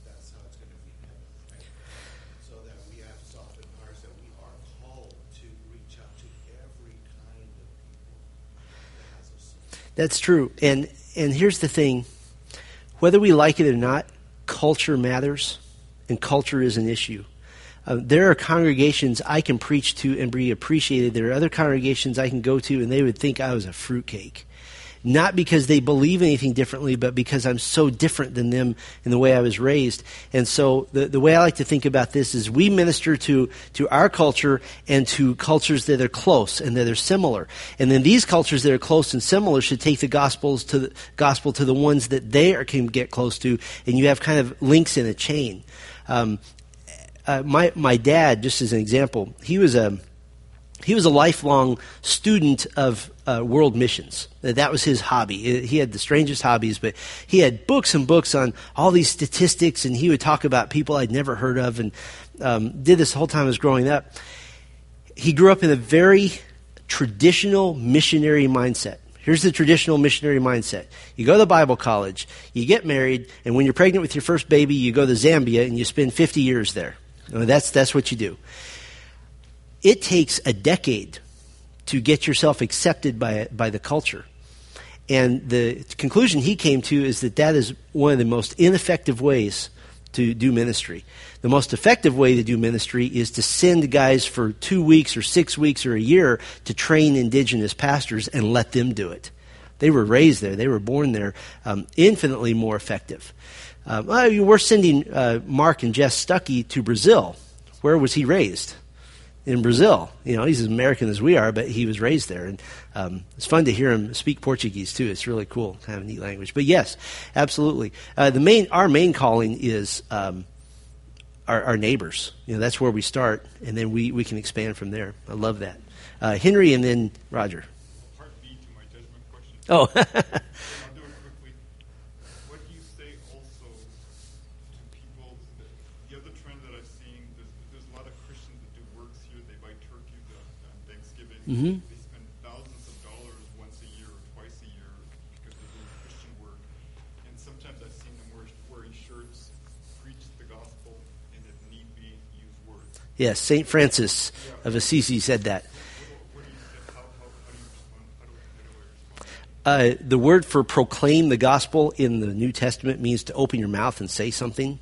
H: that's how it's going to be heaven, right? So that we have softened hearts that we are called to reach out to every kind of people that has a soul.
A: That's true. And and here's the thing: whether we like it or not, culture matters, and culture is an issue. Uh, there are congregations I can preach to and be appreciated. There are other congregations I can go to and they would think I was a fruitcake. Not because they believe anything differently, but because I'm so different than them in the way I was raised. And so the, the way I like to think about this is we minister to, to our culture and to cultures that are close and that are similar. And then these cultures that are close and similar should take the gospels to the gospel to the ones that they are, can get close to, and you have kind of links in a chain. Um, uh, my my dad, just as an example, he was a he was a lifelong student of uh, world missions. That was his hobby. He had the strangest hobbies, but he had books and books on all these statistics, and he would talk about people I'd never heard of, and um, did this the whole time I was growing up. He grew up in a very traditional missionary mindset. Here's the traditional missionary mindset. You go to Bible college, you get married, and when you're pregnant with your first baby, you go to Zambia and you spend 50 years there. Uh, that's, that's what you do. It takes a decade to get yourself accepted by, by the culture. And the conclusion he came to is that that is one of the most ineffective ways to do ministry. The most effective way to do ministry is to send guys for two weeks or six weeks or a year to train indigenous pastors and let them do it. They were raised there, they were born there, um, infinitely more effective. Um, well, we're sending uh, Mark and Jess Stuckey to Brazil. Where was he raised? In Brazil. You know, he's as American as we are, but he was raised there. And um, it's fun to hear him speak Portuguese, too. It's really cool, kind of a neat language. But yes, absolutely. Uh, the main, our main calling is um, our, our, neighbors. You know, that's where we start, and then we, we can expand from there. I love that. Uh, Henry and then Roger.
G: Part B to my judgment question.
A: Oh.
G: I'll
A: yes, St. Francis of Assisi said that. Uh, the word for proclaim the gospel in the New Testament means to open your mouth and say something.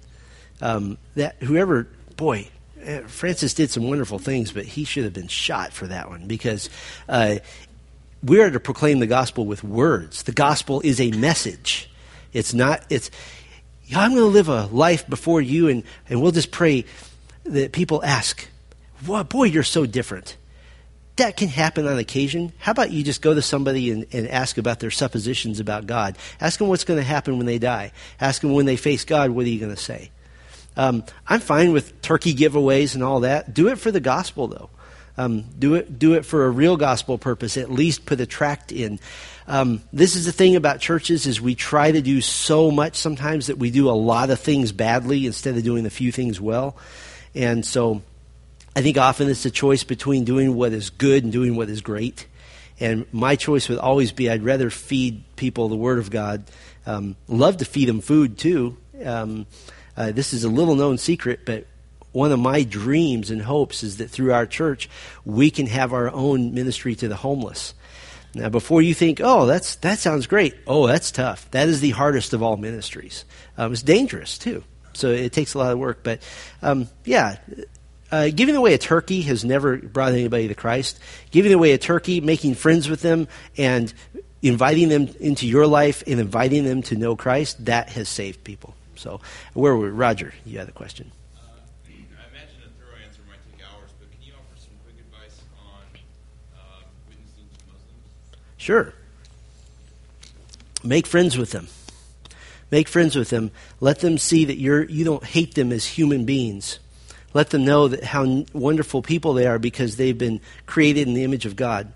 A: Um, that whoever, boy, eh, Francis did some wonderful things, but he should have been shot for that one because uh, we are to proclaim the gospel with words. The gospel is a message. It's not. It's. "Yeah, I'm going to live a life before you, and and we'll just pray that people ask, "Wow, boy, you're so different." that can happen on occasion. How about you just go to somebody and, and ask about their suppositions about God? Ask them what's going to happen when they die. Ask them when they face God, what are you going to say? Um, I'm fine with turkey giveaways and all that. Do it for the gospel, though. Um, do it. Do it for a real gospel purpose. At least put a tract in. Um, this is the thing about churches: is we try to do so much sometimes that we do a lot of things badly instead of doing a few things well. And so, I think often it's a choice between doing what is good and doing what is great. And my choice would always be I'd rather feed people the Word of God. Um, love to feed them food too. Um, uh, this is a little known secret, but one of my dreams and hopes is that through our church we can have our own ministry to the homeless. Now, before you think, oh, that's, that sounds great, oh, that's tough. That is the hardest of all ministries. Um, it's dangerous, too. So it takes a lot of work. But um, yeah, uh, giving away a turkey has never brought anybody to Christ. Giving away a turkey, making friends with them, and inviting them into your life and inviting them to know Christ, that has saved people. So, where were we? Roger? You had a question.
B: I imagine a thorough answer might take hours, but can you offer some quick advice on witnessing to Muslims?
A: Sure. Make friends with them. Make friends with them. Let them see that you're you don't hate them as human beings. Let them know that how wonderful people they are because they've been created in the image of God.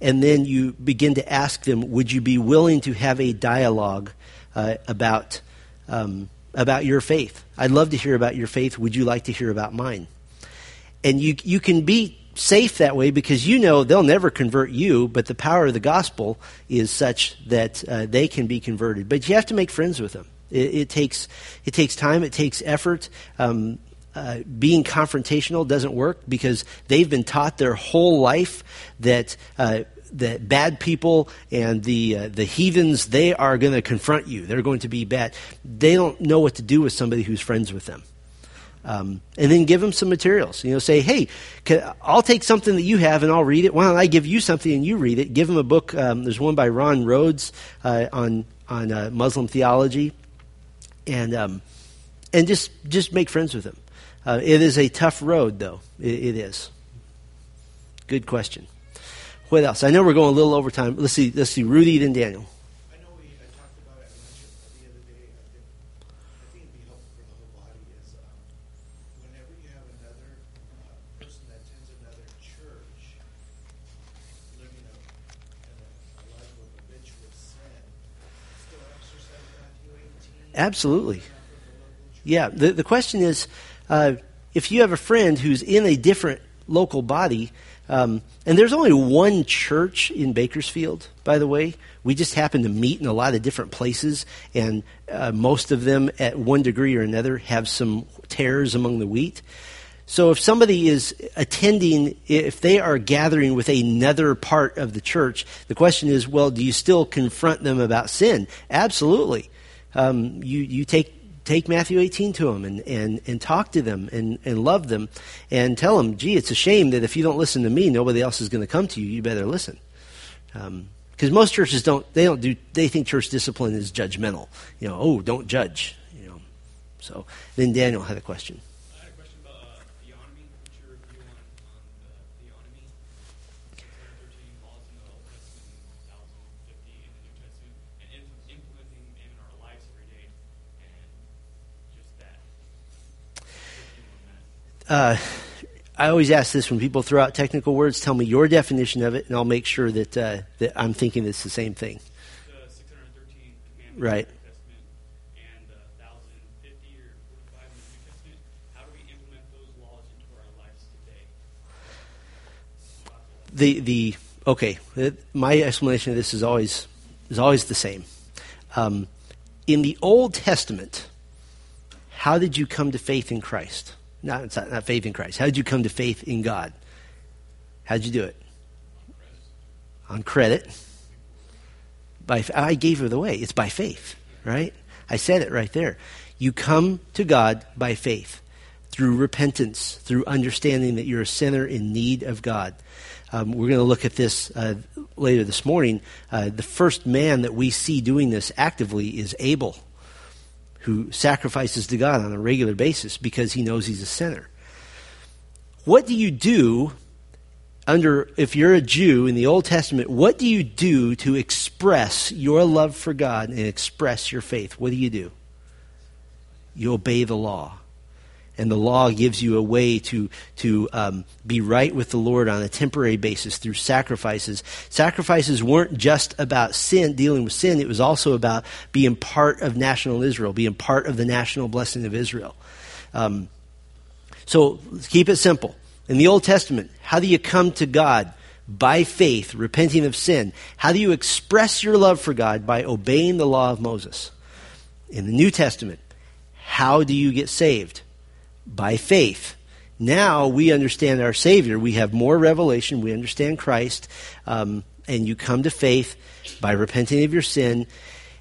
A: And then you begin to ask them, would you be willing to have a dialogue uh, about um, about your faith? I'd love to hear about your faith. Would you like to hear about mine? And you you can be safe that way because you know they'll never convert you, but the power of the gospel is such that uh, they can be converted. But you have to make friends with them. It, it takes it takes time. It takes effort. Um, uh, being confrontational doesn't work because they've been taught their whole life that uh, that bad people and the uh, the heathens they are going to confront you. They're going to be bad. They don't know what to do with somebody who's friends with them. Um, and then give them some materials. You know, say, hey, can, I'll take something that you have and I'll read it. Why don't I give you something and you read it? Give them a book. Um, there's one by Ron Rhodes uh, on on uh, Muslim theology, and um, and just just make friends with them. Uh, it is a tough road, though. It, it is. Good question. What else? I know we're going a little over time. Let's see. Let's see. Rudy and Daniel.
H: I know we I talked about it, I mentioned the other day, I think, I think it'd be helpful for the whole body is, um, whenever you have another, uh, person that attends another church, living a, in a, a life of habitual sin, still exercise Matthew eighteen?
A: Absolutely. Yeah. The the question is, uh, if you have a friend who's in a different local body, um, and there's only one church in Bakersfield, by the way. We just happen to meet in a lot of different places, and uh, most of them, at one degree or another, have some tares among the wheat. So if somebody is attending, if they are gathering with another part of the church, the question is, well, do you still confront them about sin? Absolutely. Um, you, you take take Matthew 18 to them and, and, and talk to them and, and love them and tell them, gee, it's a shame that if you don't listen to me, nobody else is going to come to you. You better listen. Because most churches don't, they don't do, they think church discipline is judgmental. You know, oh, don't judge. You know. So then Daniel had a question.
F: I had a question about uh, theonomy. What's your view on, on the theonomy? 613 laws in the Old Testament, 1,050 in the New Testament, and im- implementing them in our lives every day, and just that. What's your view on that?
A: Uh, I always ask this when people throw out technical words. Tell me your definition of it, and I'll make sure that uh, that I'm thinking it's the same thing.
F: The 613
A: Right.
F: the Old Testament and the 1,050 or 45 in the New Testament. How do we implement those laws into our lives today?
A: the the okay. My explanation of this is always is always the same. Um, in the Old Testament, how did you come to faith in Christ? Not, not, faith in Christ. How did you come to faith in God? How did you do it? On credit. By I gave it away. It's by faith, right? I said it right there. You come to God by faith through repentance, through understanding that you're a sinner in need of God. Um, we're going to look at this uh, later this morning. Uh, the first man that we see doing this actively is Abel, who sacrifices to God on a regular basis because he knows he's a sinner. What do you do under if you're a Jew in the Old Testament, what do you do to express your love for God and express your faith? What do you do? You obey the law. And the law gives you a way to, to um, be right with the Lord on a temporary basis through sacrifices. Sacrifices weren't just about sin, dealing with sin, it was also about being part of national Israel, being part of the national blessing of Israel. Um, so keep it simple. In the Old Testament, how do you come to God? By faith, repenting of sin. How do you express your love for God? By obeying the law of Moses. In the New Testament, how do you get saved? By faith. Now we understand our Savior. We have more revelation. We understand Christ. Um, and you come to faith by repenting of your sin.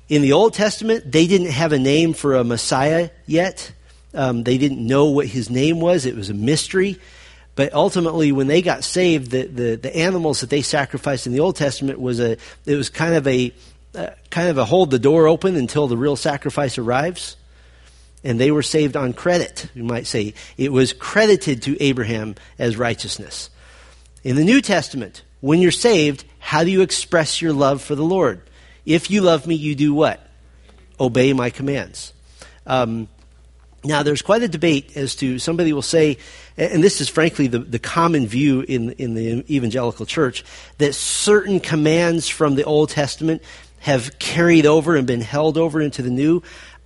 A: In the Old Testament, they didn't have a name for a Messiah yet. Um, they didn't know what his name was. It was a mystery. But ultimately, when they got saved, the, the, the animals that they sacrificed in the Old Testament was a it was kind of a uh, kind of a hold the door open until the real sacrifice arrives. And they were saved on credit, you might say. It was credited to Abraham as righteousness. In the New Testament, when you're saved, how do you express your love for the Lord? If you love me, you do what? Obey my commands. Um, now, there's quite a debate as to somebody will say, and this is frankly the, the common view in, in the evangelical church, that certain commands from the Old Testament have carried over and been held over into the New.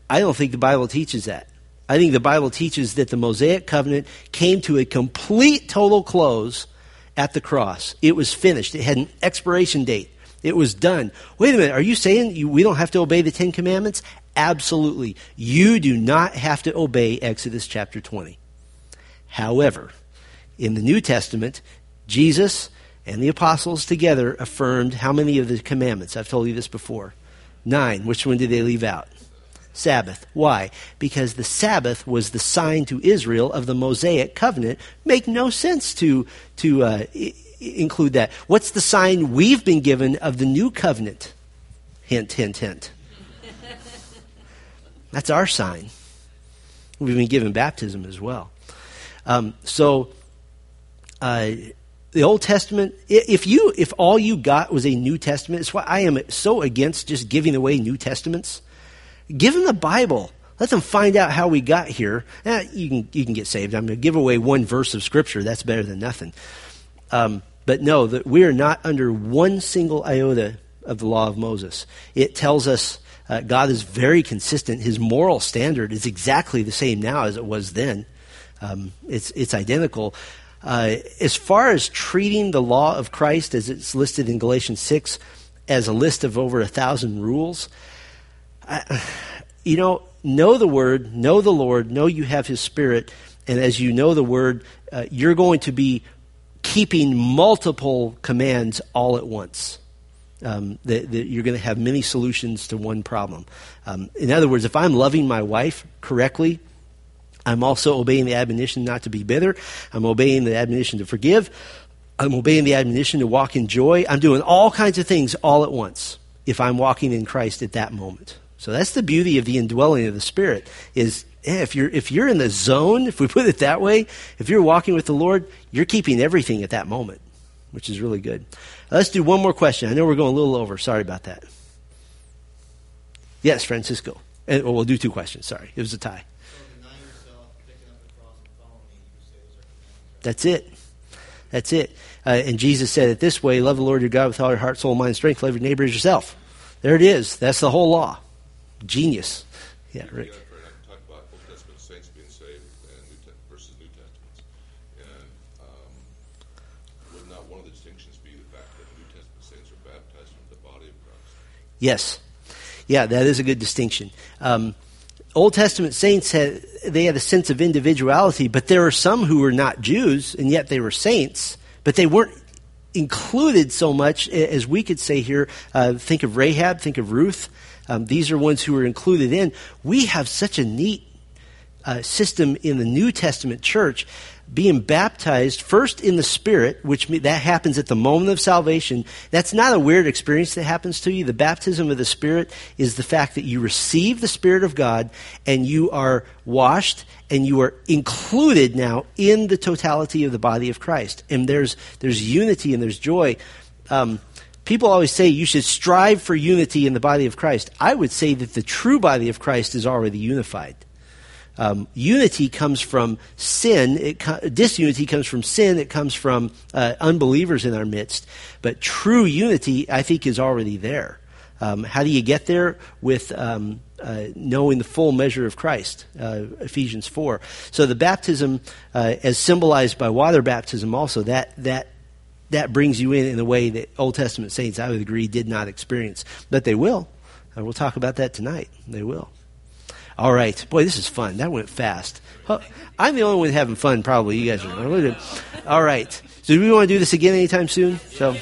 A: I don't think the Bible teaches that. I think the Bible teaches that the Mosaic covenant came to a complete total close at the cross. It was finished, it had an expiration date. It was done. Wait a minute, are you saying you, we don't have to obey the Ten Commandments? Absolutely. You do not have to obey Exodus chapter 20. However, in the New Testament, Jesus and the apostles together affirmed how many of the commandments? I've told you this before. Nine. Which one did they leave out? Sabbath. Why? Because the Sabbath was the sign to Israel of the Mosaic covenant. Make no sense to to uh, I- include that. What's the sign we've been given of the new covenant? Hint, hint, hint. That's our sign. We've been given baptism as well. Um, so, uh, the Old Testament, if you, if all you got was a New Testament, it's why I am so against just giving away New Testaments. Give them the Bible. Let them find out how we got here. Eh, you can you can get saved. I'm going to give away one verse of Scripture. That's better than nothing. Um, but no, that we are not under one single iota of the law of Moses. It tells us uh, God is very consistent. His moral standard is exactly the same now as it was then. Um, it's it's identical. Uh, as far as treating the law of Christ as it's listed in Galatians six as a list of over a thousand rules, You know, know the word, know the Lord, know you have His Spirit, and as you know the word, uh, you're going to be keeping multiple commands all at once. Um, that, that you're going to have many solutions to one problem. Um, in other words, if I'm loving my wife correctly, I'm also obeying the admonition not to be bitter. I'm obeying the admonition to forgive. I'm obeying the admonition to walk in joy. I'm doing all kinds of things all at once if I'm walking in Christ at that moment. So that's the beauty of the indwelling of the Spirit is yeah, if you're if you're in the zone, if we put it that way, if you're walking with the Lord, you're keeping everything at that moment, which is really good. Let's do one more question. I know we're going a little over. Sorry about that. Yes, Francisco. And, well, we'll do two questions. Sorry, it was a tie. That's it. That's it. Uh, and Jesus said it this way love the Lord your God with all your heart, soul, mind, strength. Love your neighbor as yourself. There it is. That's the whole law. Genius. Yeah, Rick.
E: Yeah, Fred, I can talk about Old Testament saints being saved and New Te- versus New Testaments. And um, would not one of the distinctions be the fact that New Testament saints are baptized into the body of Christ?
A: Yes. Yeah, that is a good distinction. Um, Old Testament saints had they had a sense of individuality, but there were some who were not Jews and yet they were saints, but they weren't included so much as we could say here. Uh, think of Rahab, think of Ruth. Um, these are ones who were included in. We have such a neat uh, system in the New Testament church, being baptized first in the Spirit, which that happens at the moment of salvation. That's not a weird experience that happens to you. The baptism of the Spirit is the fact that you receive the Spirit of God and you are washed and you are included now in the totality of the body of Christ. And there's there's unity and there's joy. Um, people always say you should strive for unity in the body of Christ. I would say that the true body of Christ is already unified. Um, unity comes from sin. It co- disunity comes from sin. It comes from uh, unbelievers in our midst. But true unity, I think, is already there. Um, how do you get there? With um, uh, knowing the full measure of Christ, uh, Ephesians four. So the baptism, uh, as symbolized by water baptism, also that that that brings you in in a way that Old Testament saints, I would agree, did not experience. But they will. Uh, we'll talk about that tonight. They will. All right. Boy, this is fun. That went fast. I'm the only one having fun, probably. You guys are. All right. So, do we want to do this again anytime soon? So,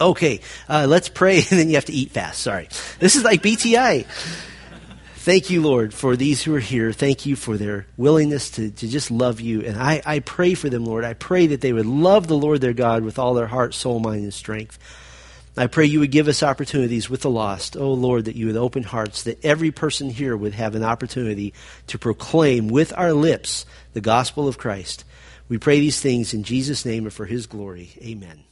A: Okay, uh, let's pray, and then you have to eat fast. Sorry. This is like BTI. Thank you, Lord, for these who are here. Thank you for their willingness to, to just love you. And I, I pray for them, Lord. I pray that they would love the Lord their God with all their heart, soul, mind, and strength. I pray you would give us opportunities with the lost. Oh, Lord, that you would open hearts, that every person here would have an opportunity to proclaim with our lips the gospel of Christ. We pray these things in Jesus' name and for his glory. Amen.